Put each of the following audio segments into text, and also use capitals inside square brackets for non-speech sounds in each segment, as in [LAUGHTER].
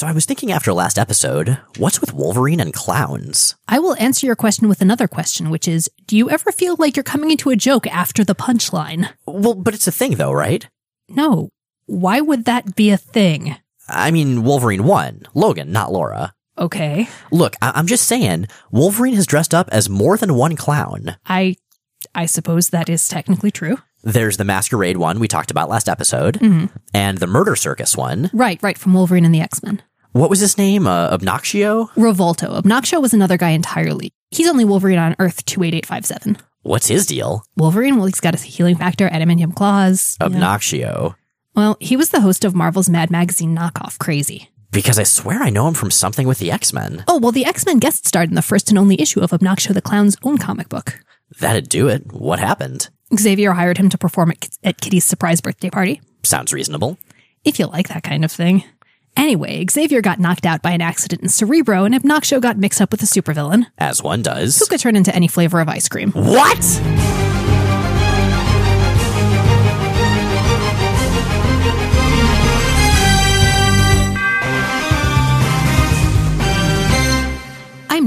So I was thinking after last episode, what's with Wolverine and clowns? I will answer your question with another question, which is Do you ever feel like you're coming into a joke after the punchline? Well, but it's a thing though, right? No. Why would that be a thing? I mean, Wolverine won. Logan, not Laura. Okay. Look, I- I'm just saying, Wolverine has dressed up as more than one clown. I I suppose that is technically true. There's the Masquerade one we talked about last episode, Mm-hmm. and the Murder Circus one. Right, right, from Wolverine and the X-Men. What was his name? Uh, Obnoxio? Revolto. Obnoxio was another guy entirely. He's only Wolverine on Earth 28857. What's his deal? Wolverine, well, he's got a healing factor, adamantium claws. you know. Obnoxio. Well, he was the host of Marvel's Mad Magazine knockoff Crazy. Because I swear I know him from something with the X Men. Oh, well, the X Men guest starred in the first and only issue of Obnoxio the Clown's own comic book. That'd do it. What happened? Xavier hired him to perform at, at Kitty's surprise birthday party, Sounds reasonable. if you like that kind of thing. Anyway, Xavier got knocked out by an accident in Cerebro, and Obnoxio got mixed up with a supervillain As one does. who could turn into any flavor of ice cream. What?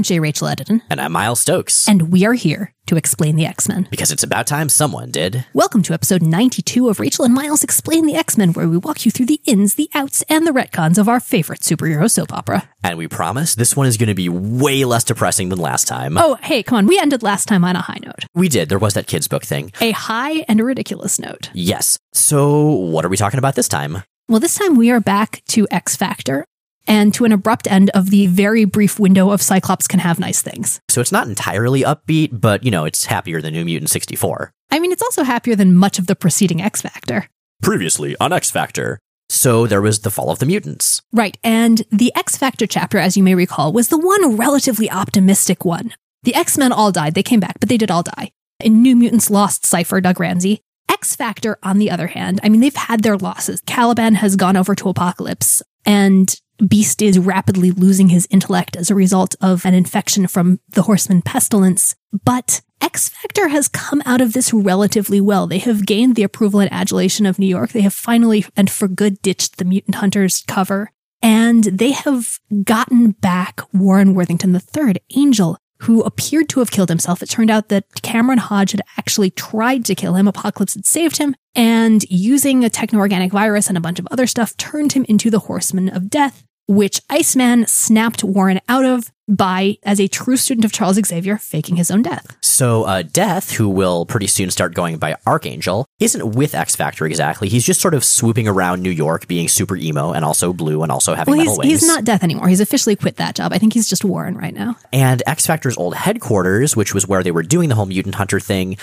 J. Rachel Edidin, And I'm Miles Stokes. and we are here to explain the X Men. Because it's about time someone did. Welcome to episode 92 of Rachel and Miles Explain the X Men, where we walk you through the ins, the outs, and the retcons of our favorite superhero soap opera. And we promise this one is going to be way less depressing than last time. Oh, hey, come on. We ended last time on a high note. We did. There was that kids' book thing. A high and a ridiculous note. Yes. So, what are we talking about this time? Well, this time we are back to X Factor and to an abrupt end of the very brief window of Cyclops can have nice things. So, it's not entirely upbeat, but, you know, it's happier than New Mutant 64. I mean, it's also happier than much of the preceding X Factor. Previously on X Factor. So, there was the fall of the mutants. Right, and the X Factor chapter, as you may recall, was the one relatively optimistic one. The X Men all died, they came back, but they did all die. And New Mutants lost Cypher, Doug Ramsey. X Factor, on the other hand, I mean, they've had their losses. Caliban has gone over to Apocalypse, and Beast is rapidly losing his intellect as a result of an infection from the Horseman pestilence. But X Factor has come out of this relatively well. They have gained the approval and adulation of New York. They have finally and for good ditched the Mutant Hunters cover. And they have gotten back Warren Worthington III, Angel, who appeared to have killed himself. It turned out that Cameron Hodge had actually tried to kill him. Apocalypse had saved him and using a techno-organic virus and a bunch of other stuff turned him into the Horseman of Death, which Iceman snapped Warren out of by, as a true student of Charles Xavier, faking his own death. So, uh, Death, who will pretty soon start going by Archangel, isn't with X Factor exactly. He's just sort of swooping around New York, being super emo and also blue and also having Well, metal he's, wings. he's not Death anymore. He's officially quit that job. I think he's just Warren right now. And X Factor's old headquarters, which was where they were doing the whole mutant hunter thing,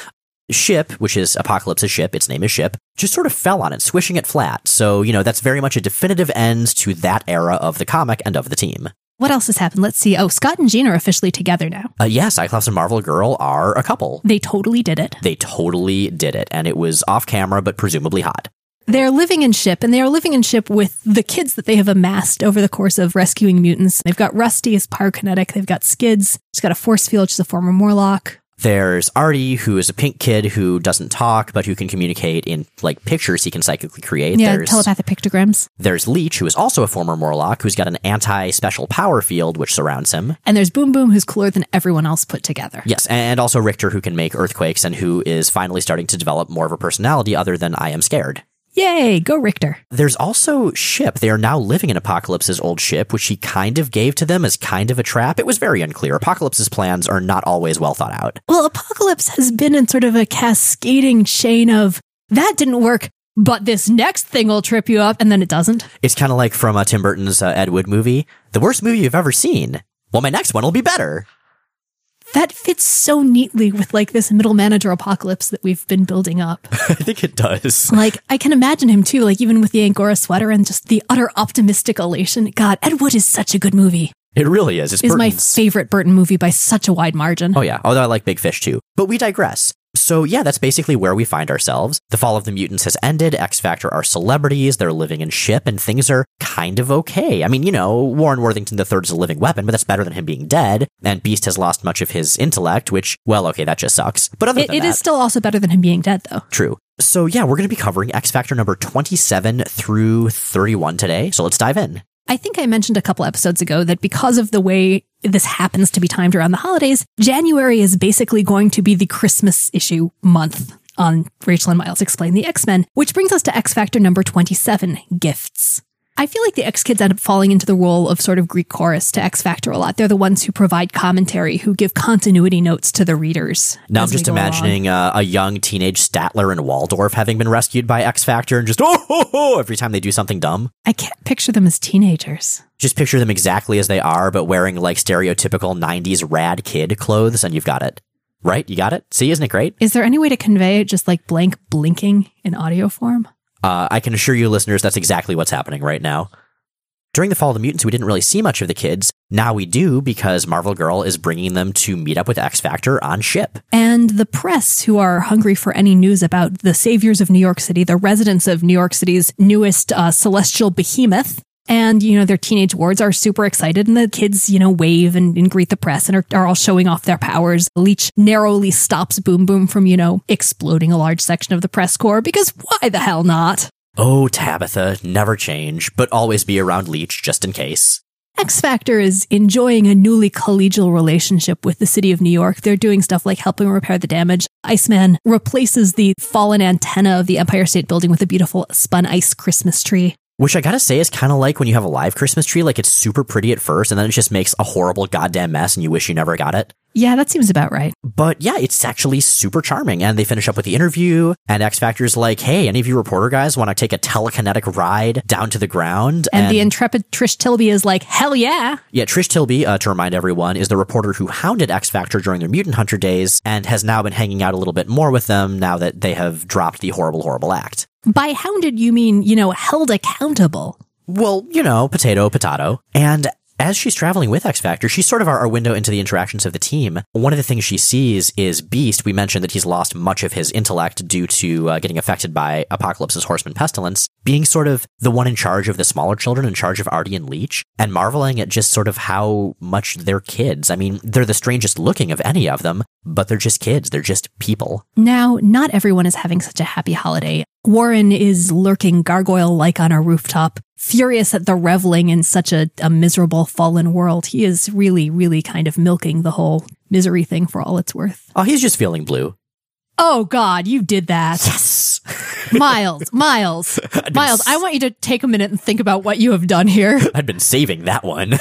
ship, which is Apocalypse's ship, its name is Ship, just sort of fell on it, swishing it flat. So, you know, that's very much a definitive end to that era of the comic and of the team. What else has happened? Let's see. Oh, Scott and Jean are officially together now. Uh, yeah, Cyclops and Marvel Girl are a couple. They totally did it. They totally did it, and it was off camera, but presumably hot. They're living in ship, and they are living in ship with the kids that they have amassed over the course of rescuing mutants. They've got Rusty as pyrokinetic. They've got Skids. She's got a force field. She's a former Morlock. There's Artie, who is a pink kid who doesn't talk, but who can communicate in like pictures he can psychically create. Yeah, there's, telepathic pictograms. there's Leech, who is also a former Morlock, who's got an anti-special power field which surrounds him. And there's Boom Boom, who's cooler than everyone else put together. Yes, and also Richter, who can make earthquakes and who is finally starting to develop more of a personality other than I am scared. Yay, go Richter. There's also Ship. They are now living in Apocalypse's old ship, which he kind of gave to them as kind of a trap. It was very unclear. Apocalypse's plans are not always well thought out. Well, Apocalypse has been in sort of a cascading chain of that didn't work, but this next thing will trip you up, and then it doesn't. It's kind of like from uh, Tim Burton's uh, Ed Wood movie. The worst movie you've ever seen. Well, my next one will be better. That fits so neatly with like this middle manager apocalypse that we've been building up. [LAUGHS] I think it does. like I can imagine him too, like even with the Angora sweater and just the utter optimistic elation. God, Ed Wood is such a good movie. It really is. It's Is my favorite Burton movie by such a wide margin. Oh yeah, although I like Big Fish too. But we digress. So yeah, that's basically where we find ourselves. The Fall of the Mutants has ended. X Factor are celebrities. They're living in ship, and things are kind of okay. I mean, you know, Warren Worthington III is a living weapon, but that's better than him being dead. And Beast has lost much of his intellect, which, well, okay, that just sucks. But other It, than it that, is still also better than him being dead, though. true. So yeah, we're going to be covering X Factor number 27 through 31 today. So let's dive in. I think I mentioned a couple episodes ago that because of the way this happens to be timed around the holidays, January is basically going to be the Christmas issue month on Rachel and Miles Explain the X-Men, which brings us to X Factor number 27, Gifts. I feel like the X Kids end up falling into the role of sort of Greek chorus to X Factor a lot. They're the ones who provide commentary, who give continuity notes to the readers. Now I'm just imagining uh, a young teenage Statler and Waldorf having been rescued by X Factor and just oh ho, ho, every time they do something dumb. I can't picture them as teenagers. Just picture them exactly as they are, but wearing like stereotypical 90s rad kid clothes, and you've got it. Right? You got it? See, isn't it great? Is there any way to convey it just like blank blinking in audio form? Uh, I can assure you, listeners, that's exactly what's happening right now. During the Fall of the Mutants, we didn't really see much of the kids. Now we do because Marvel Girl is bringing them to meet up with X Factor on ship. And the press, who are hungry for any news about the saviors of New York City, the residents of New York City's newest uh, celestial behemoth, and, you know, their teenage wards are super excited and the kids, you know, wave and, and greet the press and are, are all showing off their powers. Leech narrowly stops Boom Boom from, you know, exploding a large section of the press corps because why the hell not? Oh, Tabitha, never change, but always be around Leech just in case. X Factor is enjoying a newly collegial relationship with the city of New York. They're doing stuff like helping repair the damage. Iceman replaces the fallen antenna of the Empire State Building with a beautiful spun ice Christmas tree. Which I gotta say is kind of like when you have a live Christmas tree, like it's super pretty at first, and then it just makes a horrible goddamn mess and you wish you never got it. Yeah, that seems about right. But yeah, it's actually super charming. And they finish up with the interview, and X Factor's like, hey, any of you reporter guys want to take a telekinetic ride down to the ground? And, the intrepid Trish Tilby is like, hell yeah. Yeah, Trish Tilby, uh, to remind everyone, is the reporter who hounded X Factor during their Mutant Hunter days and has now been hanging out a little bit more with them now that they have dropped the horrible, horrible act. By hounded, you mean, you know, held accountable. Well, you know, potato, potato. And as she's traveling with X Factor, she's sort of our, our, window into the interactions of the team. One of the things she sees is Beast. We mentioned that he's lost much of his intellect due to uh, getting affected by Apocalypse's Horseman Pestilence, being sort of the one in charge of the smaller children, in charge of Artie and Leech, and marveling at just sort of how much they're kids. I mean, they're the strangest looking of any of them, but they're just kids. They're just people. Now, not everyone is having such a happy holiday. Warren is lurking gargoyle like on a rooftop, furious at the reveling in such a, a, miserable fallen world. He is really, really kind of milking the whole misery thing for all it's worth. Oh, he's just feeling blue. Oh God, you did that. Yes. [LAUGHS] Miles, Miles, [LAUGHS] Miles, I want you to take a minute and think about what you have done here. [LAUGHS] I'd been saving that one.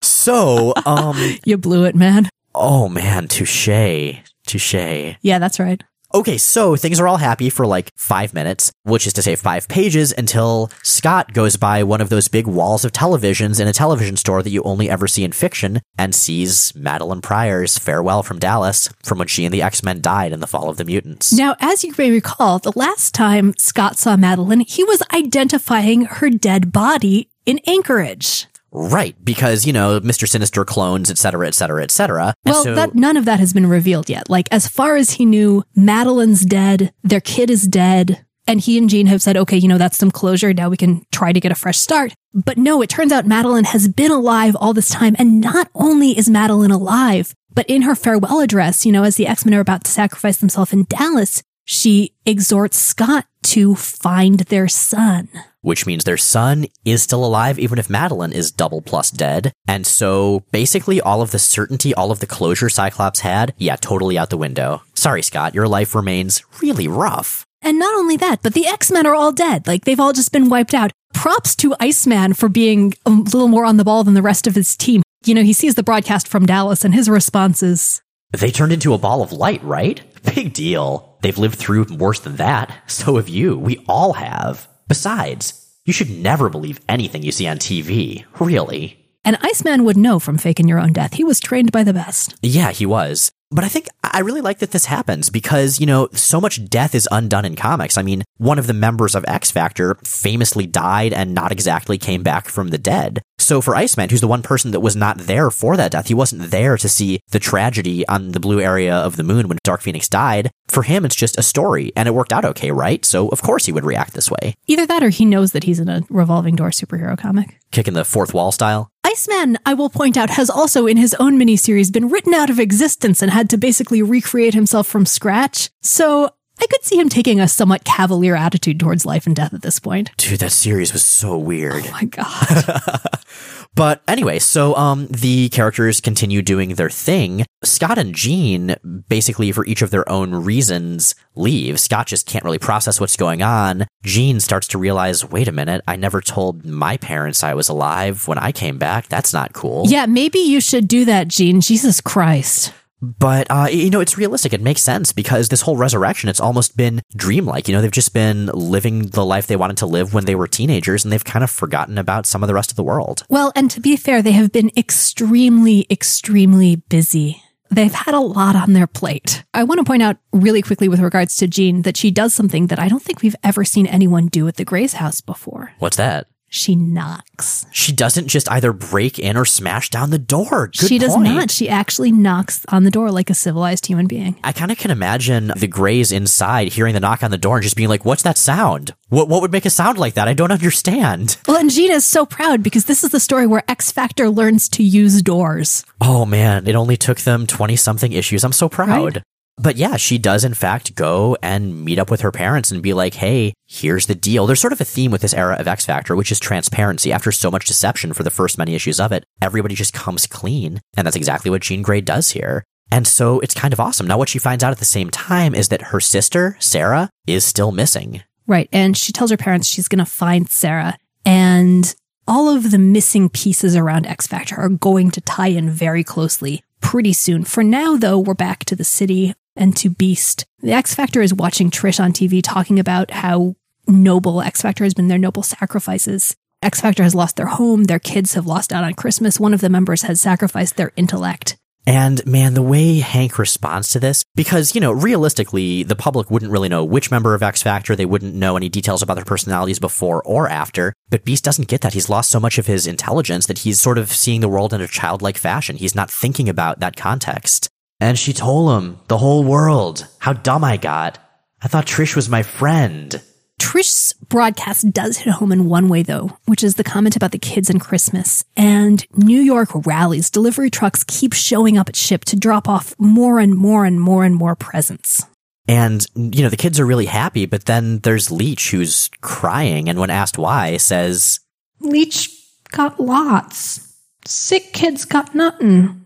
So, um, you blew it, man. Oh man, touche. Touche. Yeah, that's right. Okay, so things are all happy for like five minutes, which is to say five pages, until Scott goes by one of those big walls of televisions in a television store that you only ever see in fiction and sees Madelyne Pryor's farewell from Dallas from when she and the X Men died in the Fall of the Mutants. Now, as you may recall, the last time Scott saw Madelyne, he was identifying her dead body in Anchorage. Right, because, you know, Mr. Sinister clones, et cetera, et cetera, et cetera. And Well, so- that, none of that has been revealed yet. Like, as far as he knew, Madelyne's dead, their kid is dead, and he and Jean have said, okay, you know, that's some closure. Now we can try to get a fresh start. But no, it turns out Madelyne has been alive all this time. And not only is Madelyne alive, but in her farewell address, you know, as the X-Men are about to sacrifice themselves in Dallas, she exhorts Scott to find their son. Which means their son is still alive, even if Madelyne is double plus dead. And so basically all of the certainty, all of the closure Cyclops had, yeah, totally out the window. Sorry, Scott, your life remains really rough. And not only that, but the X-Men are all dead. Like they've all just been wiped out. Props to Iceman for being a little more on the ball than the rest of his team. You know, he sees the broadcast from Dallas and his response is, They turned into a ball of light, right? Big deal. They've lived through worse than that. So have you. We all have. Besides, you should never believe anything you see on TV. Really. and Iceman would know from faking your own death. He was trained by the best. Yeah, he was. But I think I really like that this happens because, you know, so much death is undone in comics. I mean, one of the members of X Factor famously died and not exactly came back from the dead. So for Iceman, who's the one person that was not there for that death, he wasn't there to see the tragedy on the blue area of the moon when Dark Phoenix died. For him, it's just a story and it worked out okay, right? So of course he would react this way. Either that or he knows that he's in a revolving door superhero comic. Kicking the fourth wall style. Iceman, I will point out, has also in his own miniseries been written out of existence and had to basically recreate himself from scratch. So I could see him taking a somewhat cavalier attitude towards life and death at this point. Dude, that series was so weird. Oh my god. [LAUGHS] But anyway, so um the characters continue doing their thing. Scott and Jean basically for each of their own reasons leave. Scott just can't really process what's going on. Jean starts to realize, wait a minute, I never told my parents I was alive when I came back. That's not cool. yeah, maybe you should do that, Jean. Jesus Christ. But uh, you know, it's realistic. It makes sense because this whole resurrection, it's almost been dreamlike. You know, they've just been living the life they wanted to live when they were teenagers, and they've kind of forgotten about some of the rest of the world. Well, and to be fair, they have been extremely, extremely busy. They've had a lot on their plate. I want to point out really quickly with regards to Jean that she does something that I don't think we've ever seen anyone do at the Grey's house before. What's that? She knocks. She doesn't just either break in or smash down the door. Good she does point. not. She actually knocks on the door like a civilized human being. I kind of can imagine the Greys inside hearing the knock on the door and just being like, "What's that sound? What what would make a sound like that? I don't understand." [LAUGHS] Well, and Jean is so proud because this is the story where X Factor learns to use doors. Oh man, it only took them 20 something issues. I'm so proud. Right. But yeah, she does in fact go and meet up with her parents and be like, hey, here's the deal. There's sort of a theme with this era of X Factor, which is transparency. After so much deception for the first many issues of it, everybody just comes clean. And that's exactly what Jean Grey does here. And so it's kind of awesome. Now, what she finds out at the same time is that her sister, Sarah, is still missing. Right. And she tells her parents she's going to find Sarah. And all of the missing pieces around X Factor are going to tie in very closely pretty soon. For now, though, we're back to the city and to Beast. The X Factor is watching Trish on TV talking about how noble X Factor has been their noble sacrifices. X Factor has lost their home. Their kids have lost out on Christmas. One of the members has sacrificed their intellect. And man, the way Hank responds to this, because, you know, realistically, the public wouldn't really know which member of X Factor, they wouldn't know any details about their personalities before or after. But Beast doesn't get that. He's lost so much of his intelligence that he's sort of seeing the world in a childlike fashion. He's not thinking about that context. And she told him, the whole world, how dumb I got. I thought Trish was my friend. Trish's broadcast does hit home in one way, though, which is the comment about the kids and Christmas. And New York rallies, delivery trucks keep showing up at ship to drop off more and more and more and more presents. And, you know, the kids are really happy, but then there's Leech who's crying and when asked why says, Leech got lots. Sick kids got nothing.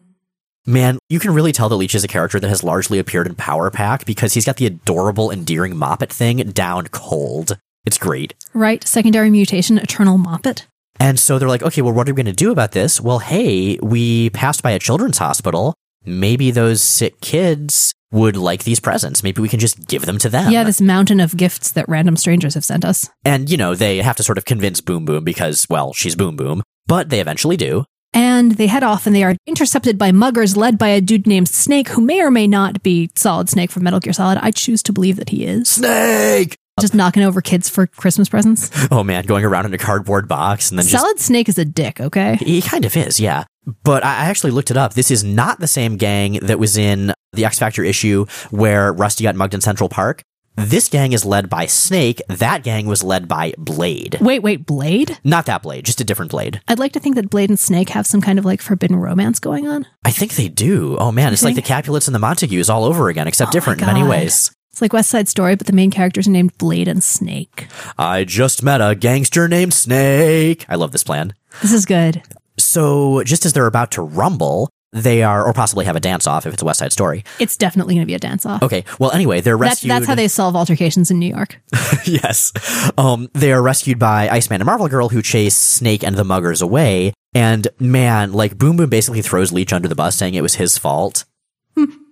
Man, you can really tell that Leech is a character that has largely appeared in Power Pack because he's got the adorable, endearing Moppet thing down cold. It's great. Right? Secondary mutation, Eternal Moppet. And so they're like, okay, well, what are we going to do about this? Well, hey, we passed by a children's hospital. Maybe those sick kids would like these presents. Maybe we can just give them to them. Yeah, this mountain of gifts that random strangers have sent us. And, you know, they have to sort of convince Boom Boom because, well, she's Boom Boom. But they eventually do. And they head off and they are intercepted by muggers led by a dude named Snake, who may or may not be Solid Snake from Metal Gear Solid. I choose to believe that he is. Snake! Just knocking over kids for Christmas presents. Oh man, going around in a cardboard box and then just. Solid Snake is a dick, okay? He kind of is, yeah. But I I actually looked it up. This is not the same gang that was in the X Factor issue where Rusty got mugged in Central Park. This gang is led by Snake. That gang was led by Blade. Wait, wait, Blade? Not that Blade, just a different Blade. I'd like to think that Blade and Snake have some kind of like forbidden romance going on. I think they do. Oh man, it's like the Capulets and the Montagues all over again, except Oh different in many ways. It's like West Side Story, but the main characters are named Blade and Snake. I just met a gangster named Snake. I love this plan. This is good. So just as they're about to rumble, they are, or possibly have a dance off if it's a West Side Story. It's definitely going to be a dance off. Okay. Well, anyway, they're That's, rescued. that's how they solve altercations in New York. [LAUGHS] yes. Um, they are rescued by Iceman and Marvel Girl who chase Snake and the muggers away. And man, like Boom Boom basically throws Leech under the bus saying it was his fault.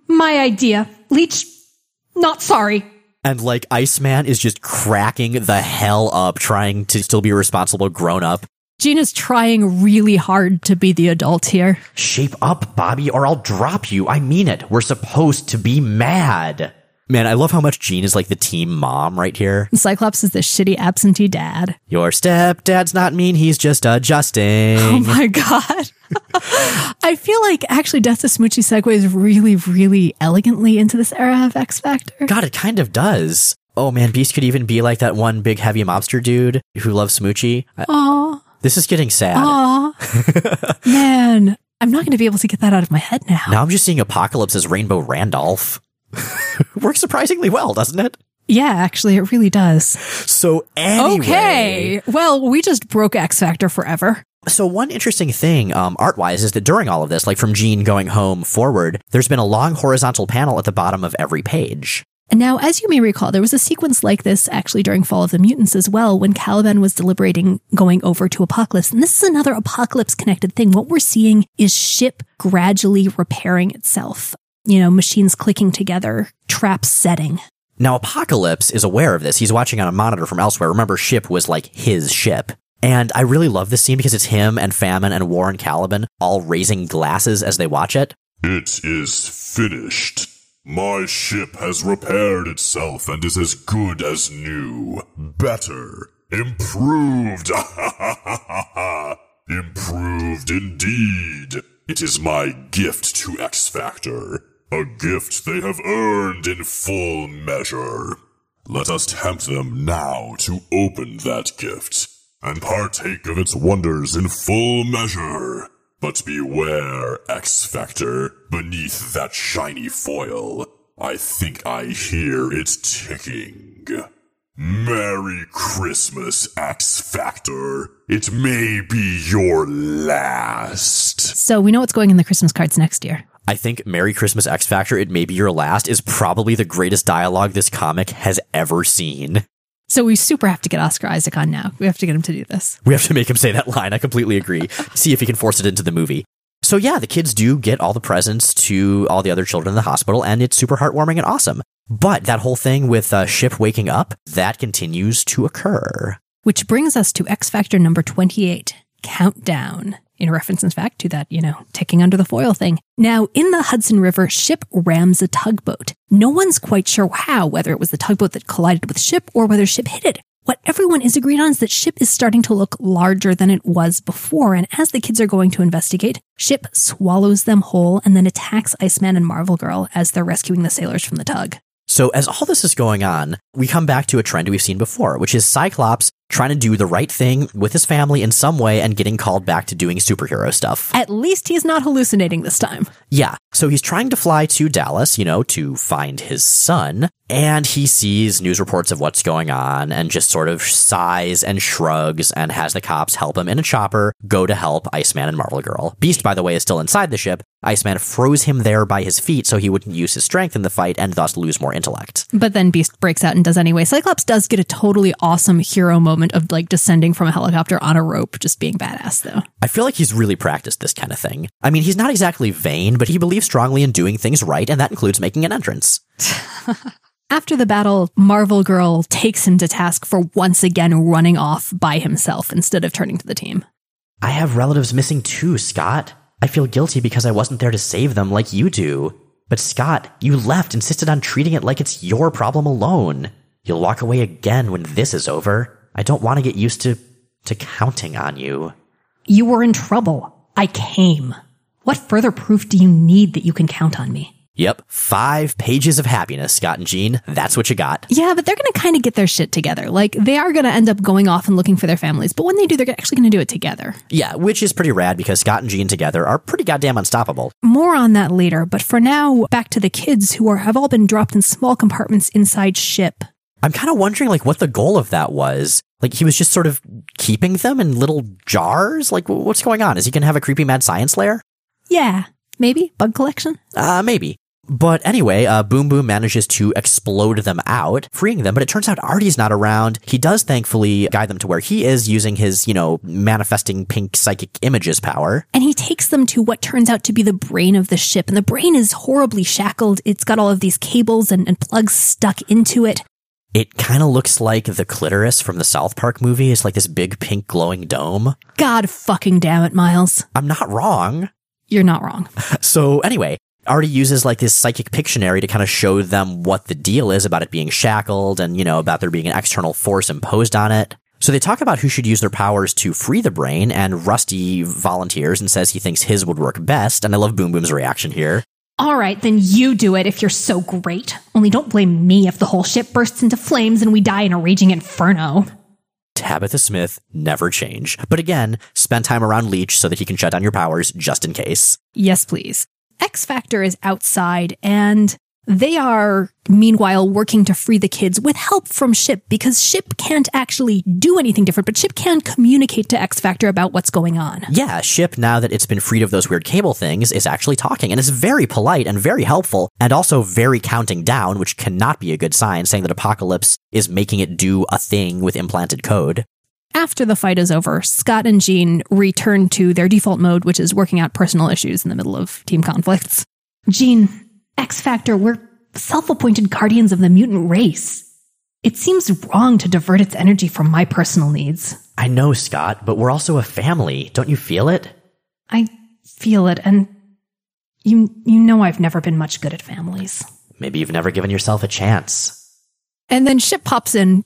My idea. Leech, not sorry. And like Iceman is just cracking the hell up trying to still be a responsible grown up. Jean's trying really hard to be the adult here. Shape up, Bobby, or I'll drop you. I mean it. We're supposed to be mad. Man, I love how much Jean is like the team mom right here. Cyclops is the shitty absentee dad. Your stepdad's not mean, he's just adjusting. Oh my god. [LAUGHS] I feel like actually Death to Smoochy segues really, really elegantly into this era of X Factor. God, it kind of does. Oh man, Beast could even be like that one big heavy mobster dude who loves Smoochy. I- Aw, This is getting sad. aw. [LAUGHS] Man, I'm not going to be able to get that out of my head now. Now I'm just seeing Apocalypse as Rainbow Randolph. [LAUGHS] Works surprisingly well, doesn't it? Yeah, actually, it really does. So anyway, Okay. Well, we just broke X Factor forever. So one interesting thing, um, art-wise, is that during all of this, like from Jean going home forward, there's been a long horizontal panel at the bottom of every page. Now, as you may recall, there was a sequence like this actually during Fall of the Mutants as well, when Caliban was deliberating going over to Apocalypse. And this is another Apocalypse connected thing. What we're seeing is ship gradually repairing itself. You know, machines clicking together, traps setting. Now, Apocalypse is aware of this. He's watching on a monitor from elsewhere. Remember, ship was like his ship. And I really love this scene because it's him and Famine and Warren Caliban all raising glasses as they watch it. It is finished. My ship has repaired itself and is as good as new. Better. Improved. [LAUGHS] Improved indeed. It is my gift to X Factor. A gift they have earned in full measure. Let us tempt them now to open that gift and partake of its wonders in full measure. But beware, X Factor, beneath that shiny foil. I think I hear it ticking. Merry Christmas, X Factor. It may be your last. So we know what's going in the Christmas cards next year. I think Merry Christmas X Factor, It May Be Your Last is probably the greatest dialogue this comic has ever seen. So we super have to get Oscar Isaac on now. We have to get him to do this. We have to make him say that line. I completely agree. [LAUGHS] See if he can force it into the movie. So yeah, the kids do get all the presents to all the other children in the hospital, and it's super heartwarming and awesome. But that whole thing with uh, Ship waking up, that continues to occur. Which brings us to X Factor number 28, Countdown. In reference, in fact, to that, you know, ticking under the foil thing. Now, in the Hudson River, Ship rams a tugboat. No one's quite sure how, whether it was the tugboat that collided with Ship or whether Ship hit it. What everyone is agreed on is that Ship is starting to look larger than it was before, and as the kids are going to investigate, Ship swallows them whole and then attacks Iceman and Marvel Girl as they're rescuing the sailors from the tug. So as all this is going on, we come back to a trend we've seen before, which is Cyclops trying to do the right thing with his family in some way and getting called back to doing superhero stuff. At least he's not hallucinating this time. Yeah. So he's trying to fly to Dallas, you know, to find his son. And he sees news reports of what's going on and just sort of sighs and shrugs and has the cops help him in a chopper go to help Iceman and Marvel Girl. Beast, by the way, is still inside the ship. Iceman froze him there by his feet so he wouldn't use his strength in the fight and thus lose more intellect. But then Beast breaks out and does anyway. Cyclops does get a totally awesome hero moment of like descending from a helicopter on a rope, just being badass though. I feel like he's really practiced this kind of thing. I mean, he's not exactly vain, but he believes strongly in doing things right, and that includes making an entrance. [LAUGHS] After the battle, Marvel Girl takes him to task for once again running off by himself instead of turning to the team. I have relatives missing too, Scott. I feel guilty because I wasn't there to save them like you do. But Scott, you left, insisted on treating it like it's your problem alone. You'll walk away again when this is over. I don't want to get used to, to counting on you. You were in trouble. I came. What further proof do you need that you can count on me? Yep, five pages of happiness, Scott and Jean. That's what you got. Yeah, but they're going to kind of get their shit together. Like, they are going to end up going off and looking for their families, but when they do, they're actually going to do it together. Yeah, which is pretty rad because Scott and Jean together are pretty goddamn unstoppable. More on that later, but for now, back to the kids who are have all been dropped in small compartments inside ship. I'm kind of wondering like what the goal of that was. Like he was just sort of keeping them in little jars? Like what's going on? Is he going to have a creepy mad science lair? Yeah, maybe bug collection. Uh, maybe. But anyway, uh, Boom Boom manages to explode them out, freeing them. But it turns out Artie's not around. He does thankfully guide them to where he is using his, you know, manifesting pink psychic images power. And he takes them to what turns out to be the brain of the ship. And the brain is horribly shackled. It's got all of these cables and, and plugs stuck into it. It kind of looks like the clitoris from the South Park movie. It's like this big pink glowing dome. God fucking damn it, Miles. I'm not wrong. You're not wrong. [LAUGHS] So anyway, Artie uses like this psychic Pictionary to kind of show them what the deal is about it being shackled and, you know, about there being an external force imposed on it. So they talk about who should use their powers to free the brain, and Rusty volunteers and says he thinks his would work best. And I love Boom Boom's reaction here. All right, then you do it if you're so great. Only don't blame me if the whole ship bursts into flames and we die in a raging inferno. Tabitha Smith never change. But again, spend time around Leech so that he can shut down your powers just in case. Yes, please. X Factor is outside and They are, meanwhile, working to free the kids with help from Ship because Ship can't actually do anything different, but Ship can communicate to X Factor about what's going on. Yeah, Ship, now that it's been freed of those weird cable things, is actually talking and is very polite and very helpful and also very counting down, which cannot be a good sign, saying that Apocalypse is making it do a thing with implanted code. After the fight is over, Scott and Jean return to their default mode, which is working out personal issues in the middle of team conflicts. Jean, X Factor, we're self appointed guardians of the mutant race. It seems wrong to divert its energy from my personal needs. I know, Scott, but we're also a family. Don't you feel it? I feel it, and you, you know I've never been much good at families. Maybe you've never given yourself a chance. And then Ship pops in.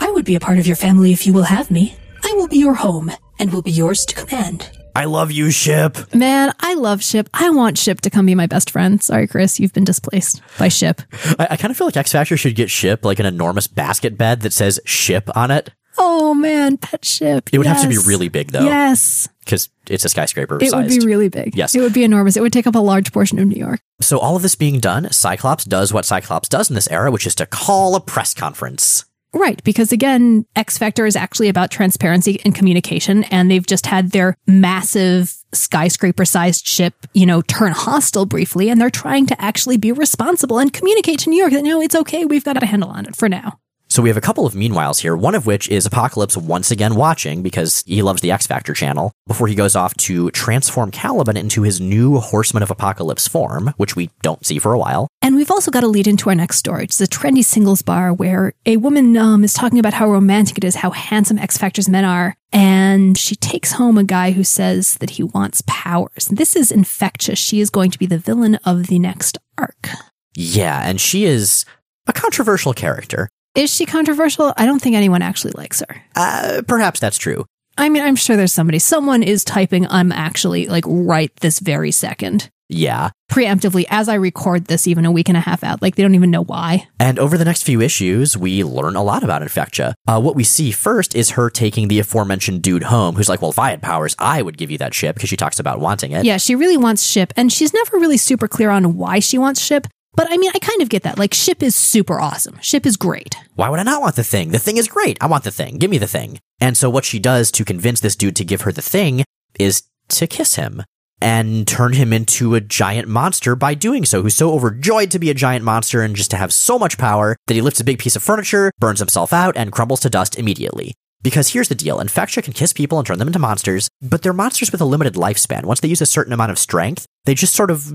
I would be a part of your family if you will have me. I will be your home and will be yours to command. I love you, Ship. Man, I love Ship. I want Ship to come be my best friend. Sorry, Chris, you've been displaced by Ship. I, I kind of feel like X Factor should get Ship like an enormous basket bed that says Ship on it. Oh man, pet Ship. It would have to be really big though, Yes, because it's a skyscraper it would be really big. Yes. it would be enormous. It would take up a large portion of New York. so all of this being done, Cyclops does what Cyclops does in this era, which is to call a press conference. Right, because again, X Factor is actually about transparency and communication, and they've just had their massive skyscraper sized ship, you know, turn hostile briefly, and they're trying to actually be responsible and communicate to New York that no, it's okay, we've got a handle on it for now. So we have a couple of meanwhiles here, one of which is Apocalypse once again watching because he loves the X Factor channel before he goes off to transform Caliban into his new Horseman of Apocalypse form, which we don't see for a while. And we've also got a lead into our next story. It's a trendy singles bar where a woman um, is talking about how romantic it is, how handsome X Factor's men are. And she takes home a guy who says that he wants powers. This is infectious. She is going to be the villain of the next arc. Yeah, and she is a controversial character. Is she controversial? I don't think anyone actually likes her. Uh, perhaps that's true. I mean, I'm sure there's somebody. Someone is typing, I'm actually like right this very second. Yeah. Preemptively, as I record this, even a week and a half out, like they don't even know why. And over the next few issues, we learn a lot about Infectia. Uh, what we see first is her taking the aforementioned dude home, who's like, well, if I had powers, I would give you that ship, because she talks about wanting it. Yeah, she really wants Ship, and she's never really super clear on why she wants Ship. But I mean, I kind of get that. Like, Ship is super awesome. Ship is great. Why would I not want the thing? The thing is great. I want the thing. Give me the thing. And so what she does to convince this dude to give her the thing is to kiss him and turn him into a giant monster by doing so, who's so overjoyed to be a giant monster and just to have so much power that he lifts a big piece of furniture, burns himself out, and crumbles to dust immediately. Because here's the deal Infectia can kiss people and turn them into monsters, but they're monsters with a limited lifespan. Once they use a certain amount of strength, they just sort of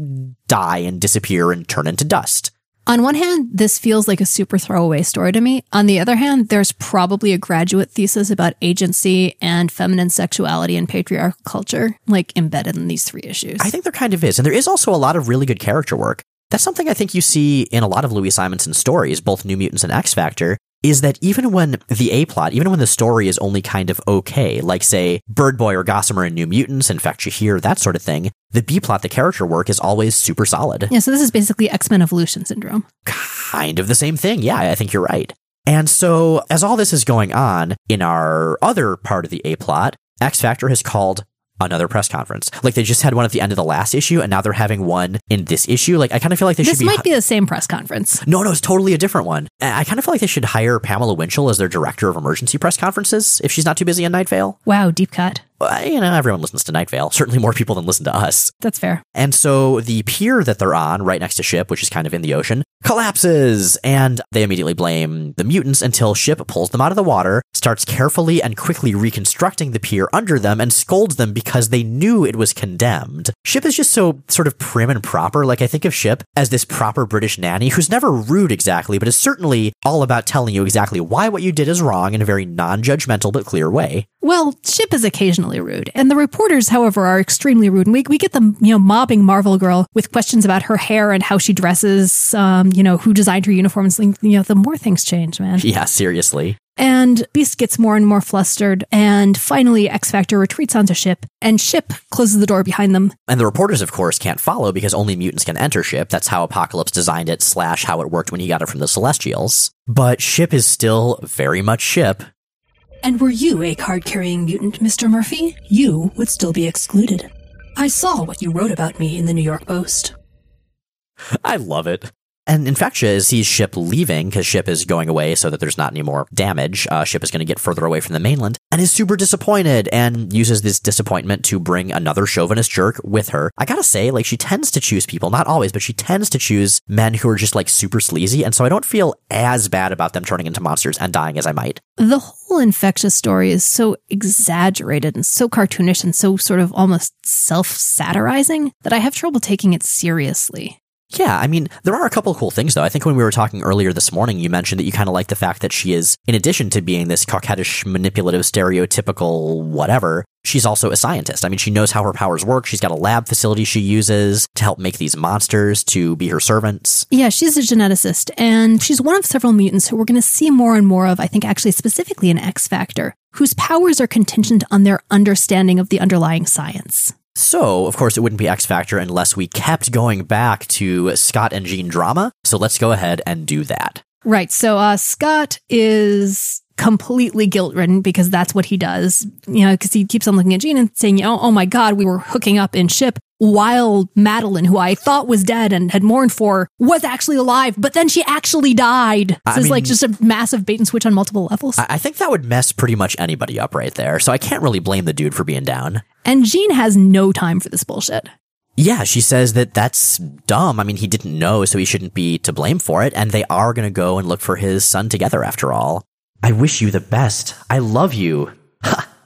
die and disappear and turn into dust. On one hand, this feels like a super throwaway story to me. On the other hand, there's probably a graduate thesis about agency and feminine sexuality and patriarchal culture, like embedded in these three issues. I think there kind of is. And there is also a lot of really good character work. That's something I think you see in a lot of Louise Simonson's stories, both New Mutants and X Factor, is that even when the A plot, even when the story is only kind of okay, like say Bird Boy or Gosamyr in New Mutants, Infectia here, that sort of thing, the B plot, the character work is always super solid. yeah, so this is basically X Men Evolution Syndrome. Kind of the same thing. Yeah, I think you're right. And so, as all this is going on in our other part of the A plot, X Factor has called another press conference. Like they just had one at the end of the last issue, and now they're having one in this issue. Like I kind of feel like they This should be. might be the same press conference. no, no, it's totally a different one. And I kind of feel like they should hire Pamela Winchell as their director of emergency press conferences if she's not too busy on Night Vale. Wow, deep cut. Well, you know, everyone listens to Night Vale. Certainly more people than listen to us. That's fair. And so the pier that they're on, right next to Ship, which is kind of in the ocean, collapses, and they immediately blame the mutants until Ship pulls them out of the water, starts carefully and quickly reconstructing the pier under them, and scolds them because they knew it was condemned. Ship is just so sort of prim and proper. Like I think of Ship as this proper British nanny who's never rude exactly, but is certainly all about telling you exactly why what you did is wrong in a very non-judgmental but clear way. Well, Ship is occasionally rude, and the reporters, however, are extremely rude. And we, we get them, you know, mobbing Marvel Girl with questions about her hair and how she dresses, um, you know, who designed her uniforms. You know, the more things change, man. [LAUGHS] Yeah, seriously. And Beast gets more and more flustered, and finally X Factor retreats onto Ship, and Ship closes the door behind them. And the reporters, of course, can't follow because only mutants can enter ship. That's how Apocalypse designed it, slash how it worked when he got it from the Celestials. But ship is still very much ship. And were you a card carrying mutant, Mr. Murphy, you would still be excluded. I saw what you wrote about me in the New York Post. I love it. And in fact, Infectia sees Ship leaving because Ship is going away so that there's not any more damage. Uh, Ship is going to get further away from the mainland and is super disappointed and uses this disappointment to bring another chauvinist jerk with her. I gotta say, like, she tends to choose people, not always, but she tends to choose men who are just like super sleazy. And so I don't feel as bad about them turning into monsters and dying as I might. The whole Infectia's story is so exaggerated and so cartoonish and so sort of almost self satirizing that I have trouble taking it seriously. Yeah, I mean, there are a couple of cool things though. I think when we were talking earlier this morning, you mentioned that you kind of like the fact that she is, in addition to being this coquettish, manipulative, stereotypical whatever, she's also a scientist. I mean, she knows how her powers work. She's got a lab facility she uses to help make these monsters to be her servants. Yeah, she's a geneticist, and she's one of several mutants who we're going to see more and more of, I think, actually, specifically in X Factor, whose powers are contingent on their understanding of the underlying science. So, of course, it wouldn't be X Factor unless we kept going back to Scott and Jean drama. So let's go ahead and do that. Right. So, uh, Scott is completely guilt ridden because that's what he does, you know, because he keeps on looking at Jean and saying, you know, oh my God, we were hooking up in ship while Madelyne, who I thought was dead and had mourned for, was actually alive, but then she actually died. This is like just a massive bait and switch on multiple levels. I I think that would mess pretty much anybody up right there. So I can't really blame the dude for being down. and Jean has no time for this bullshit. Yeah, she says that that's dumb. I mean, he didn't know, so he shouldn't be to blame for it. And they are going to go and look for his son together after all. I wish you the best. I love you.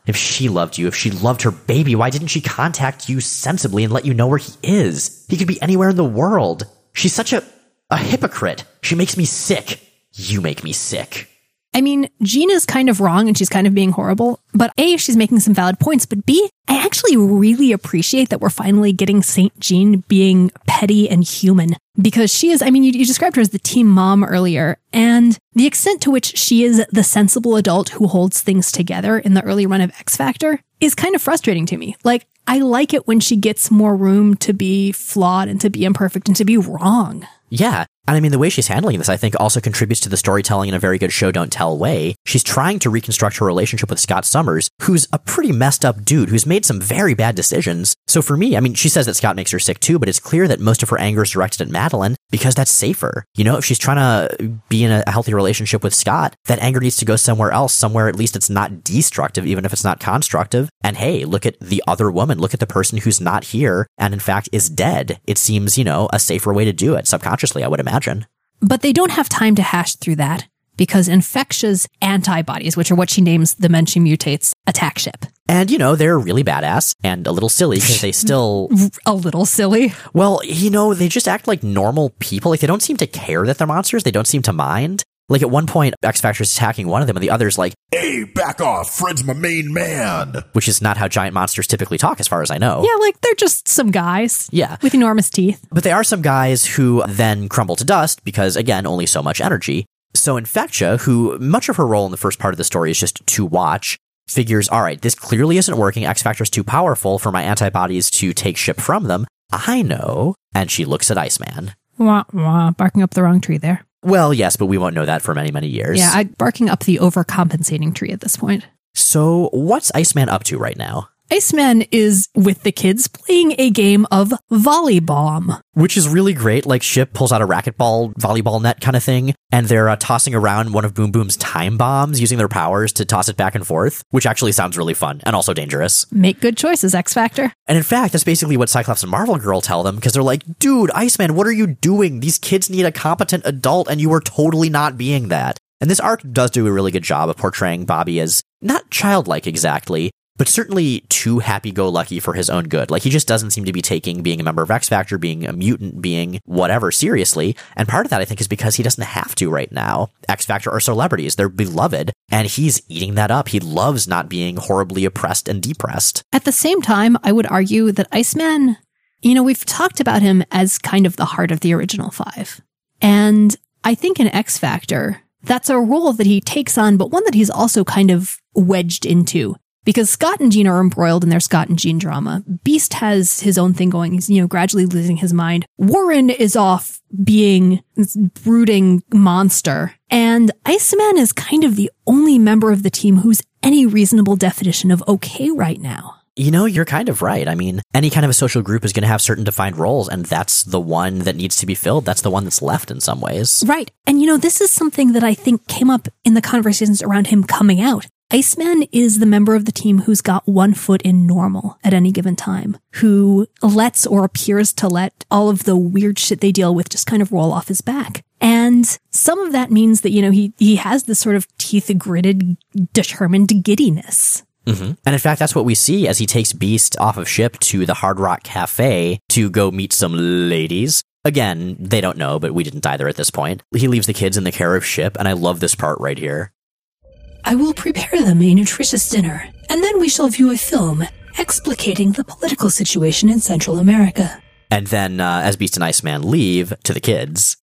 If she loved you, if she loved her baby, why didn't she contact you sensibly and let you know where he is? He could be anywhere in the world. She's such a, a hypocrite. She makes me sick. You make me sick. I mean, is kind of wrong and she's kind of being horrible, but A, she's making some valid points, but B, I actually really appreciate that we're finally getting St. Jean being petty and human because she is, I mean, you, you described her as the team mom earlier, and the extent to which she is the sensible adult who holds things together in the early run of X Factor is kind of frustrating to me. Like, I like it when she gets more room to be flawed and to be imperfect and to be wrong. Yeah. And I mean, the way she's handling this, I think, also contributes to the storytelling in a very good show don't tell way. She's trying to reconstruct her relationship with Scott Summers, who's a pretty messed up dude who's made some very bad decisions. So for me, I mean, she says that Scott makes her sick too, but it's clear that most of her anger is directed at Madelyne because that's safer. You know, if she's trying to be in a healthy relationship with Scott, that anger needs to go somewhere else, somewhere at least it's not destructive, even if it's not constructive. And hey, look at the other woman. Look at the person who's not here and in fact is dead. It seems, you know, a safer way to do it subconsciously, I would imagine. But they don't have time to hash through that because Infectia's antibodies, which are what she names the men she mutates, attack ship. And, you know, they're really badass and a little silly because they still, [LAUGHS] A little silly. well, you know, they just act like normal people. Like they don't seem to care that they're monsters. They don't seem to mind. Like at one point, X Factor's attacking one of them and the other's like, Hey, back off, Fred's my main man. which is not how giant monsters typically talk as far as I know. Yeah, like they're just some guys. Yeah. With enormous teeth. But they are some guys who then crumble to dust because, again, only so much energy. So Infectia, who much of her role in the first part of the story is just to watch, figures, all right, this clearly isn't working. X Factor's too powerful for my antibodies to take ship from them. I know. And she looks at Iceman. Wah, wah, barking up the wrong tree there. Well, yes, but we won't know that for many, many years. Yeah, I'm barking up the overcompensating tree at this point. so what's Iceman up to right now? Iceman is with the kids playing a game of volleyball. Which is really great. Like Ship pulls out a racquetball, volleyball net kind of thing, and they're uh, tossing around one of Boom Boom's time bombs using their powers to toss it back and forth, which actually sounds really fun and also dangerous. Make good choices, X Factor. And in fact, that's basically what Cyclops and Marvel Girl tell them because they're like, dude, Iceman, what are you doing? These kids need a competent adult and you are totally not being that. And this arc does do a really good job of portraying Bobby as not childlike exactly, but certainly too happy go lucky for his own good. Like he just doesn't seem to be taking being a member of X Factor, being a mutant, being whatever seriously. And part of that, I think, is because he doesn't have to right now. X Factor are celebrities. They're beloved. And he's eating that up. He loves not being horribly oppressed and depressed. At the same time, I would argue that Iceman, you know, we've talked about him as kind of the heart of the original five. And I think in X Factor, that's a role that he takes on, but one that he's also kind of wedged into. Because Scott and Jean are embroiled in their Scott and Jean drama. Beast has his own thing going. He's, you know, gradually losing his mind. Warren is off being this brooding monster. And Iceman is kind of the only member of the team who's any reasonable definition of okay right now. You know, you're kind of right. I mean, any kind of a social group is going to have certain defined roles, and that's the one that needs to be filled. That's the one that's left in some ways. Right. And you know, this is something that I think came up in the conversations around him coming out. Iceman is the member of the team who's got one foot in normal at any given time, who lets or appears to let all of the weird shit they deal with just kind of roll off his back. And some of that means that, you know, he, he has this sort of teeth gritted, determined giddiness. Mm-hmm. And in fact, that's what we see as he takes Beast off of ship to the Hard Rock Cafe to go meet some ladies. Again, they don't know, but we didn't either at this point. He leaves the kids in the care of ship, and I love this part right here. I will prepare them a nutritious dinner, and then we shall view a film explicating the political situation in Central America. And then, uh, as Beast and Iceman leave to the kids,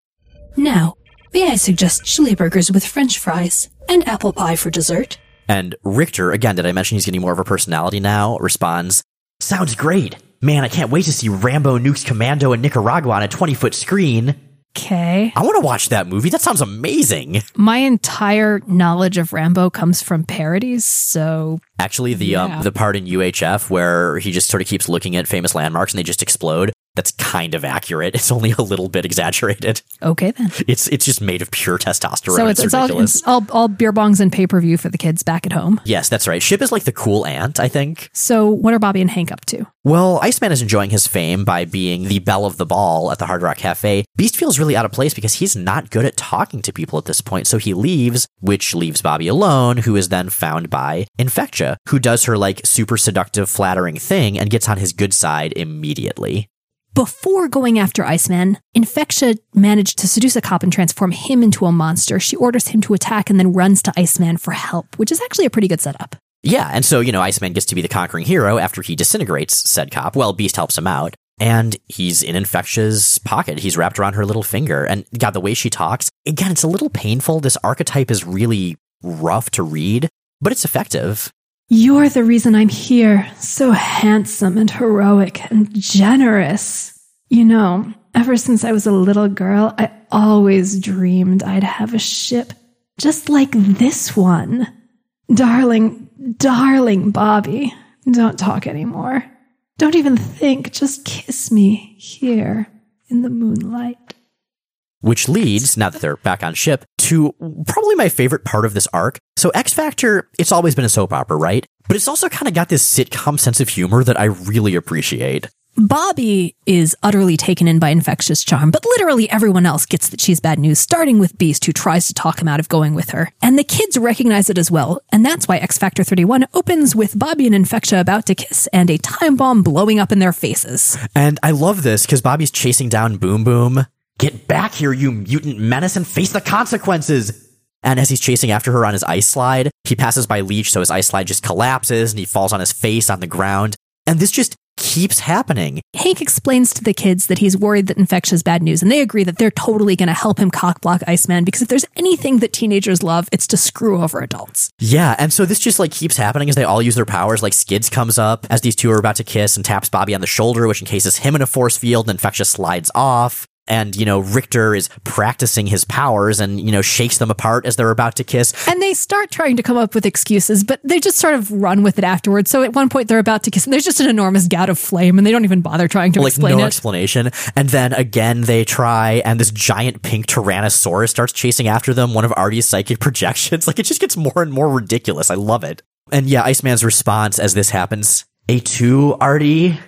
Now, may I suggest chili burgers with french fries and apple pie for dessert? and Rictor, again, did I mention he's getting more of a personality now? Responds, Sounds great. Man, I can't wait to see Rambo Nukes Commando in Nicaragua on a 20 foot screen. Okay. I want to watch that movie. That sounds amazing. My entire knowledge of Rambo comes from parodies, so Actually, the Yeah. um, the part in UHF where he just sort of keeps looking at famous landmarks and they just explode. That's kind of accurate. It's only a little bit exaggerated. okay then. It's it's just made of pure testosterone. So it's, it's all it's all all beer bongs and pay per view for the kids back at home. yes, that's right. Ship is like the cool aunt, I think. So what are Bobby and Hank up to? Well, Iceman is enjoying his fame by being the belle of the ball at the Hard Rock Cafe. Beast feels really out of place because he's not good at talking to people at this point, so he leaves, which leaves Bobby alone, who is then found by Infectia, who does her like super seductive, flattering thing and gets on his good side immediately. Before going after Iceman, Infectia managed to seduce a cop and transform him into a monster. She orders him to attack and then runs to Iceman for help, which is actually a pretty good setup. Yeah, and so, you know, Iceman gets to be the conquering hero after he disintegrates said cop. Well, Beast helps him out. And he's in Infectia's pocket. He's wrapped around her little finger. And God, the way she talks, again, it's a little painful. This archetype is really rough to read, but it's effective. You're the reason I'm here, so handsome and heroic and generous. You know, ever since I was a little girl, I always dreamed I'd have a ship just like this one. Darling, darling Bobby, don't talk anymore. Don't even think, just kiss me here in the moonlight. Which leads, now that they're back on ship, to probably my favorite part of this arc. So X Factor, it's always been a soap opera, right? But it's also kind of got this sitcom sense of humor that I really appreciate. Bobby is utterly taken in by Infectia's charm, but literally everyone else gets that she's bad news, starting with Beast, who tries to talk him out of going with her. And the kids recognize it as well, and that's why X Factor 31 opens with Bobby and Infectia about to kiss and a time bomb blowing up in their faces. And I love this because Bobby's chasing down Boom Boom. Get back here, you mutant menace, and face the consequences! And as he's chasing after her on his ice slide, he passes by Leech, so his ice slide just collapses and he falls on his face on the ground. And this just keeps happening. Hank explains to the kids that he's worried that Infectia's bad news, and they agree that they're totally going to help him cockblock Iceman because if there's anything that teenagers love, it's to screw over adults. Yeah, and so this just like keeps happening as they all use their powers. Like Skids comes up as these two are about to kiss and taps Bobby on the shoulder, which encases him in a force field, and Infectia slides off. And, you know, Rictor is practicing his powers and, you know, shakes them apart as they're about to kiss. And they start trying to come up with excuses, but they just sort of run with it afterwards. So at one point they're about to kiss, and there's just an enormous gout of flame, and they don't even bother trying to explain it. like explain no it. explanation. And then again they try, and this giant pink Tyrannosaurus starts chasing after them. One of Artie's psychic [LAUGHS] projections. Like it just gets more and more ridiculous. I love it. And yeah, Iceman's response as this happens: "A two, Artie."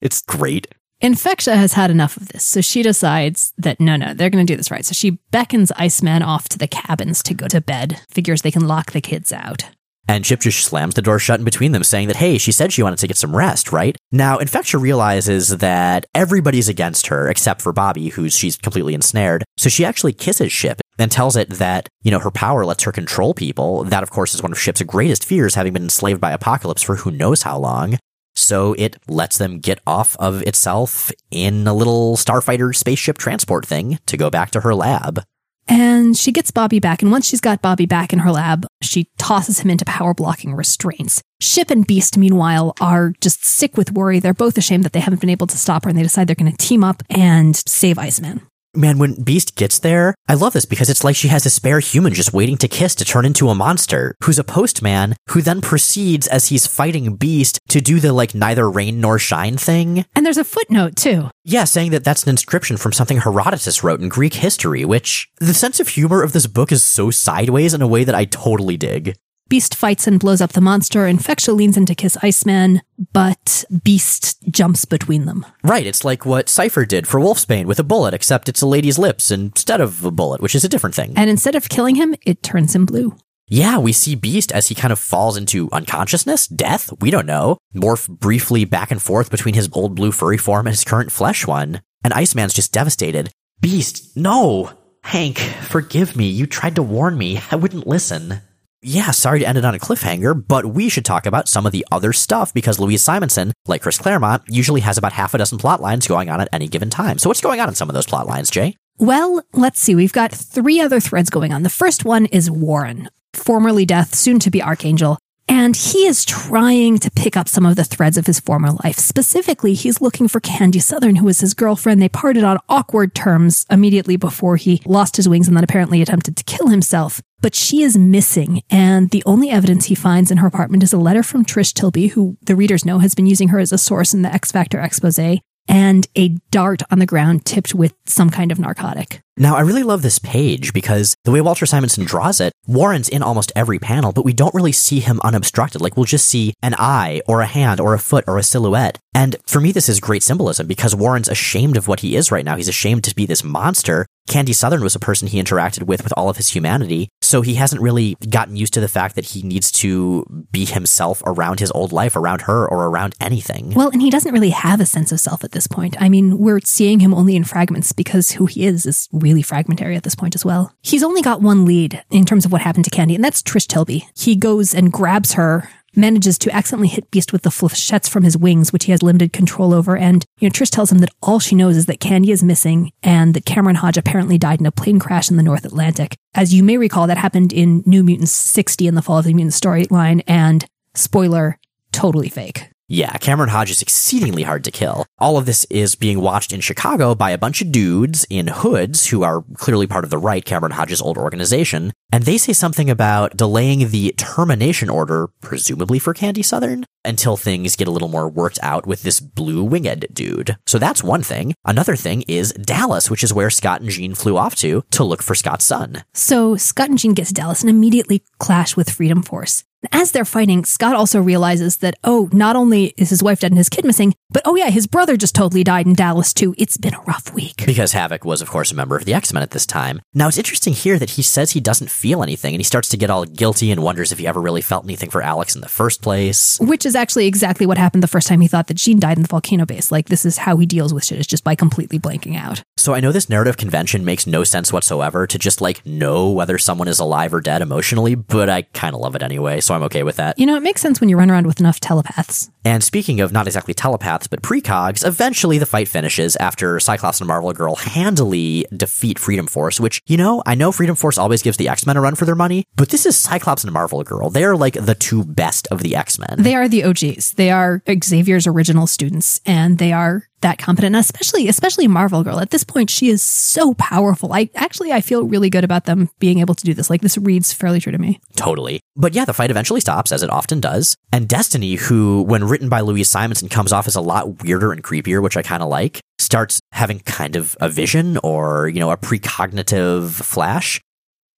It's great. Infectia has had enough of this, so she decides that no, no, they're going to do this right. So she beckons Iceman off to the cabins to go to bed, figures they can lock the kids out. And Ship just slams the door shut in between them, saying that, hey, she said she wanted to get some rest, right? Now, Infectia realizes that everybody's against her except for Bobby, who's she's completely ensnared. So she actually kisses Ship and tells it that, you know, her power lets her control people. That, of course, is one of Ship's greatest fears, having been enslaved by Apocalypse for who knows how long. So it lets them get off of itself in a little starfighter spaceship transport thing to go back to her lab. And she gets Bobby back, and once she's got Bobby back in her lab, she tosses him into power blocking restraints. Ship and Beast, meanwhile, are just sick with worry. They're both ashamed that they haven't been able to stop her, and they decide they're going to team up and save Iceman. Man, when Beast gets there, I love this because it's like she has a spare human just waiting to kiss to turn into a monster, who's a postman, who then proceeds as he's fighting Beast to do the like neither rain nor shine thing. And there's a footnote too. Yeah, saying that that's an inscription from something Herodotus wrote in Greek history, which the sense of humor of this book is so sideways in a way that I totally dig. Beast fights and blows up the monster. Infectia leans in to kiss Iceman, but Beast jumps between them. Right, it's like what Cypher did for Wolfsbane with a bullet, except it's a lady's lips instead of a bullet, which is a different thing. And instead of killing him, it turns him blue. Yeah, we see Beast as he kind of falls into unconsciousness, death, we don't know, morph briefly back and forth between his old blue furry form and his current flesh one. And Iceman's just devastated. Beast, no! Hank, forgive me. You tried to warn me. I wouldn't listen. Yeah, sorry to end it on a cliffhanger, but we should talk about some of the other stuff because Louise Simonson, like Chris Claremont, usually has about half a dozen plot lines going on at any given time. So what's going on in some of those plot lines, Jay? Well, let's see. We've got three other threads going on. The first one is Warren, formerly Death, soon to be Archangel. And he is trying to pick up some of the threads of his former life. Specifically, he's looking for Candy Southern, who was his girlfriend. They parted on awkward terms immediately before he lost his wings and then apparently attempted to kill himself. But she is missing, and the only evidence he finds in her apartment is a letter from Trish Tilby, who the readers know has been using her as a source in the X Factor expose, and a dart on the ground tipped with some kind of narcotic. Now, I really love this page because the way Walter Simonson draws it, Warren's in almost every panel, but we don't really see him unobstructed. Like, we'll just see an eye or a hand or a foot or a silhouette. And for me, this is great symbolism because Warren's ashamed of what he is right now. He's ashamed to be this monster. Candy Southern was a person he interacted with with all of his humanity. So he hasn't really gotten used to the fact that he needs to be himself around his old life, around her, or around anything. Well, and he doesn't really have a sense of self at this point. I mean, we're seeing him only in fragments because who he is is really fragmentary at this point as well. He's only got one lead in terms of what happened to Candy, and that's Trish Tilby. He goes and grabs her manages to accidentally hit Beast with the flechettes from his wings, which he has limited control over. And, you know, Trish tells him that all she knows is that Candy is missing and that Cameron Hodge apparently died in a plane crash in the North Atlantic. As you may recall, that happened in New Mutants 60 in the Fall of the Mutants storyline, and spoiler, totally fake. Yeah, Cameron Hodge is exceedingly hard to kill. All of this is being watched in Chicago by a bunch of dudes in hoods who are clearly part of the right, Cameron Hodge's old organization. And they say something about delaying the termination order, presumably for Candy Southern, until things get a little more worked out with this blue winged dude. So that's one thing. Another thing is Dallas, which is where Scott and Jean flew off to to look for Scott's son. So Scott and Jean get to Dallas and immediately clash with Freedom Force. As they're fighting, Scott also realizes that, oh, not only is his wife dead and his kid missing, but oh yeah, his brother just totally died in Dallas too. It's been a rough week. Because Havoc was, of course, a member of the X Men at this time. Now, it's interesting here that he says he doesn't feel anything and he starts to get all guilty and wonders if he ever really felt anything for Alex in the first place. Which is actually exactly what happened the first time he thought that Jean died in the volcano base. Like, this is how he deals with shit, is just by completely blanking out. So I know this narrative convention makes no sense whatsoever to just like know whether someone is alive or dead emotionally, but I kind of love it anyway, so I'm okay with that. You know, it makes sense when you run around with enough telepaths. And speaking of not exactly telepaths, but precogs, eventually the fight finishes after Cyclops and Marvel Girl handily defeat Freedom Force, which, you know, I know Freedom Force always gives the X-Men a run for their money, but this is Cyclops and Marvel Girl. They're like the two best of the X-Men. They are the OGs. They are Xavier's original students, and they are that competent, especially especially Marvel Girl. At this point, she is so powerful. I actually I feel really good about them being able to do this. Like this reads fairly true to me. Totally. But yeah, the fight eventually stops, as it often does. And Destiny, who, when written by Louise Simonson, comes off as a lot weirder and creepier, which I kind of like, starts having kind of a vision or, you know, a precognitive flash.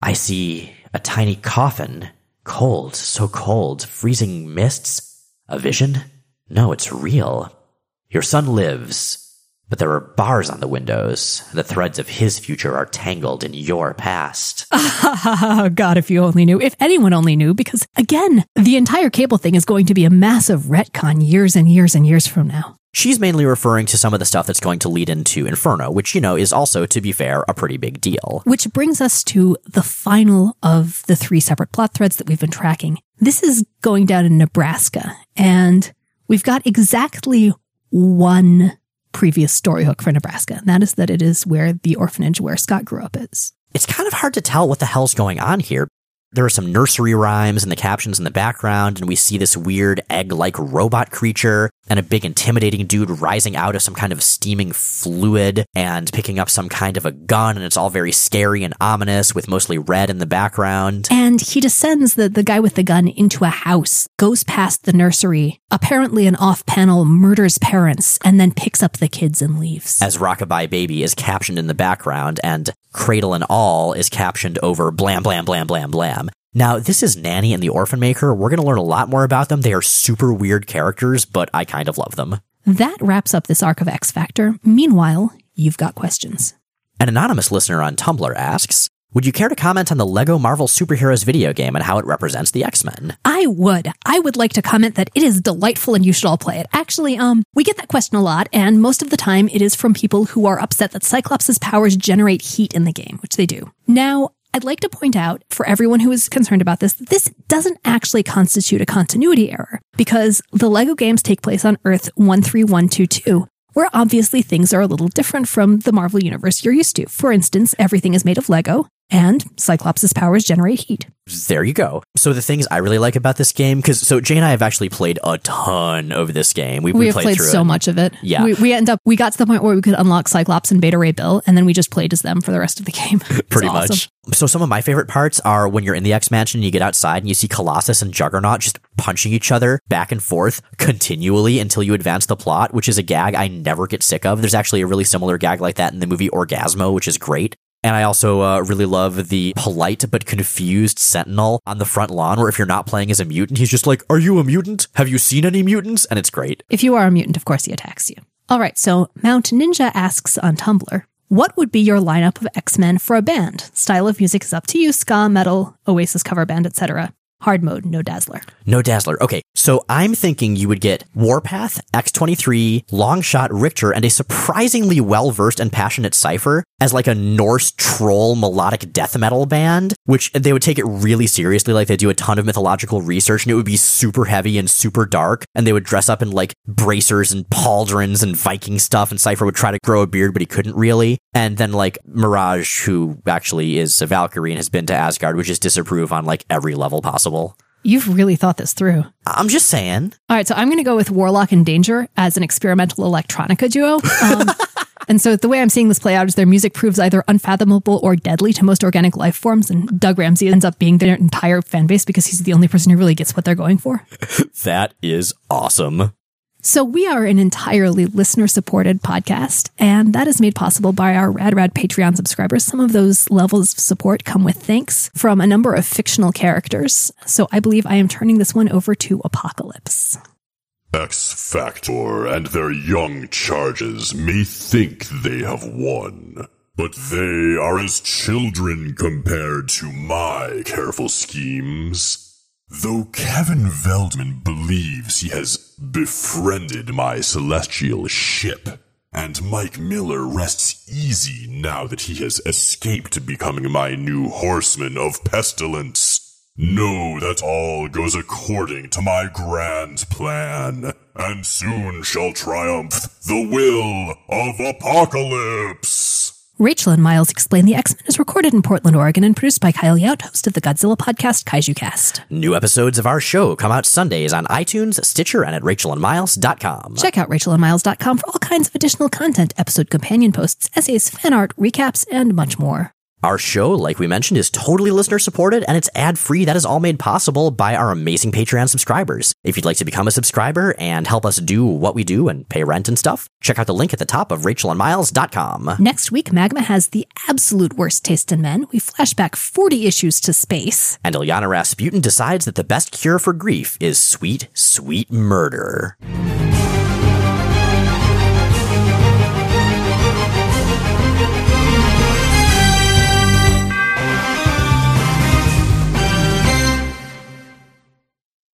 I see a tiny coffin. Cold, so cold, freezing mists. A vision? No, it's real. Your son lives, but there are bars on the windows. The threads of his future are tangled in your past. [LAUGHS] God, if you only knew. If anyone only knew, because again, the entire cable thing is going to be a massive retcon years and years and years from now. She's mainly referring to some of the stuff that's going to lead into Inferno, which, you know, is also, to be fair, a pretty big deal. Which brings us to the final of the three separate plot threads that we've been tracking. This is going down in Nebraska, and we've got exactly one previous story hook for Nebraska, and that is that it is where the orphanage where Scott grew up is. It's kind of hard to tell what the hell's going on here. There are some nursery rhymes and the captions in the background, and we see this weird egg like robot creature. And a big intimidating dude rising out of some kind of steaming fluid and picking up some kind of a gun. And it's all very scary and ominous with mostly red in the background. And he descends the, the guy with the gun into a house, goes past the nursery, apparently an off panel murders parents, and then picks up the kids and leaves. As Rockabye Baby is captioned in the background and Cradle and All is captioned over blam, blam, blam, blam, blam. Now, this is Nanny and the Orphan Maker. We're going to learn a lot more about them. They are super weird characters, but I kind of love them. That wraps up this arc of X Factor. Meanwhile, you've got questions. An anonymous listener on Tumblr asks, would you care to comment on the Lego Marvel Superheroes video game and how it represents the X-Men? I would. I would like to comment that it is delightful and you should all play it. Actually, um, we get that question a lot, and most of the time it is from people who are upset that Cyclops' powers generate heat in the game, which they do. Now, I'd like to point out for everyone who is concerned about this, that this doesn't actually constitute a continuity error because the LEGO games take place on Earth 13122, where obviously things are a little different from the Marvel universe you're used to. For instance, everything is made of Lego, and Cyclops' powers generate heat. There you go. So the things I really like about this game, because so Jay and I have actually played a ton of this game. We, We, have played, played through so it. much of it. Yeah. We, we end up, we got to the point where we could unlock Cyclops and Beta Ray Bill, and then we just played as them for the rest of the game. [LAUGHS] Pretty awesome. much. So some of my favorite parts are when you're in the X Mansion and you get outside and you see Colossus and Juggernaut just punching each other back and forth continually until you advance the plot, which is a gag I never get sick of. There's actually a really similar gag like that in the movie Orgazmo, which is great. And I also uh, really love the polite but confused Sentinel on the front lawn, where if you're not playing as a mutant, he's just like, Are you a mutant? Have you seen any mutants? And it's great. If you are a mutant, of course he attacks you. All right, so Mount Ninja asks on Tumblr, what would be your lineup of X-Men for a band? Style of music is up to you, ska, metal, Oasis cover band, etc. Hard mode, no Dazzler. No Dazzler. Okay, so I'm thinking you would get Warpath, X23, Longshot, Rictor, and a surprisingly well versed and passionate Cypher as like a Norse troll melodic death metal band, which they would take it really seriously. Like they do a ton of mythological research and it would be super heavy and super dark. And they would dress up in like bracers and pauldrons and Viking stuff. And Cypher would try to grow a beard, but he couldn't really. And then like Mirage, who actually is a Valkyrie and has been to Asgard, would just disapprove on like every level possible. You've really thought this through. I'm just saying. All right, so I'm going to go with Warlock and Danger as an experimental electronica duo. Um, [LAUGHS] and so the way I'm seeing this play out is their music proves either unfathomable or deadly to most organic life forms, and Doug Ramsey ends up being their entire fan base because he's the only person who really gets what they're going for. [LAUGHS] That is awesome. So we are an entirely listener supported podcast, and that is made possible by our Rad Rad Patreon subscribers. Some of those levels of support come with thanks from a number of fictional characters. So I believe I am turning this one over to Apocalypse. X Factor and their young charges may think they have won, but they are as children compared to my careful schemes. Though Kevin Veldman believes he has befriended my celestial ship, and Mike Miller rests easy now that he has escaped becoming my new horseman of pestilence. Know that all goes according to my grand plan, and soon shall triumph the will of Apocalypse. Rachel and Miles Explain the X Men is recorded in Portland, Oregon, and produced by Kyle Yount, host of the Godzilla podcast Kaiju Cast. New episodes of our show come out Sundays on iTunes, Stitcher, and at rachelandmiles.com. Check out rachelandmiles.com for all kinds of additional content, episode companion posts, essays, fan art, recaps, and much more. Our show, like we mentioned, is totally listener supported and it's ad free. That is all made possible by our amazing Patreon subscribers. If you'd like to become a subscriber and help us do what we do and pay rent and stuff, check out the link at the top of rachelandmiles.com. Next week, Magma has the absolute worst taste in men. We flash back 40 issues to space. And Illyana Rasputin decides that the best cure for grief is sweet, sweet murder.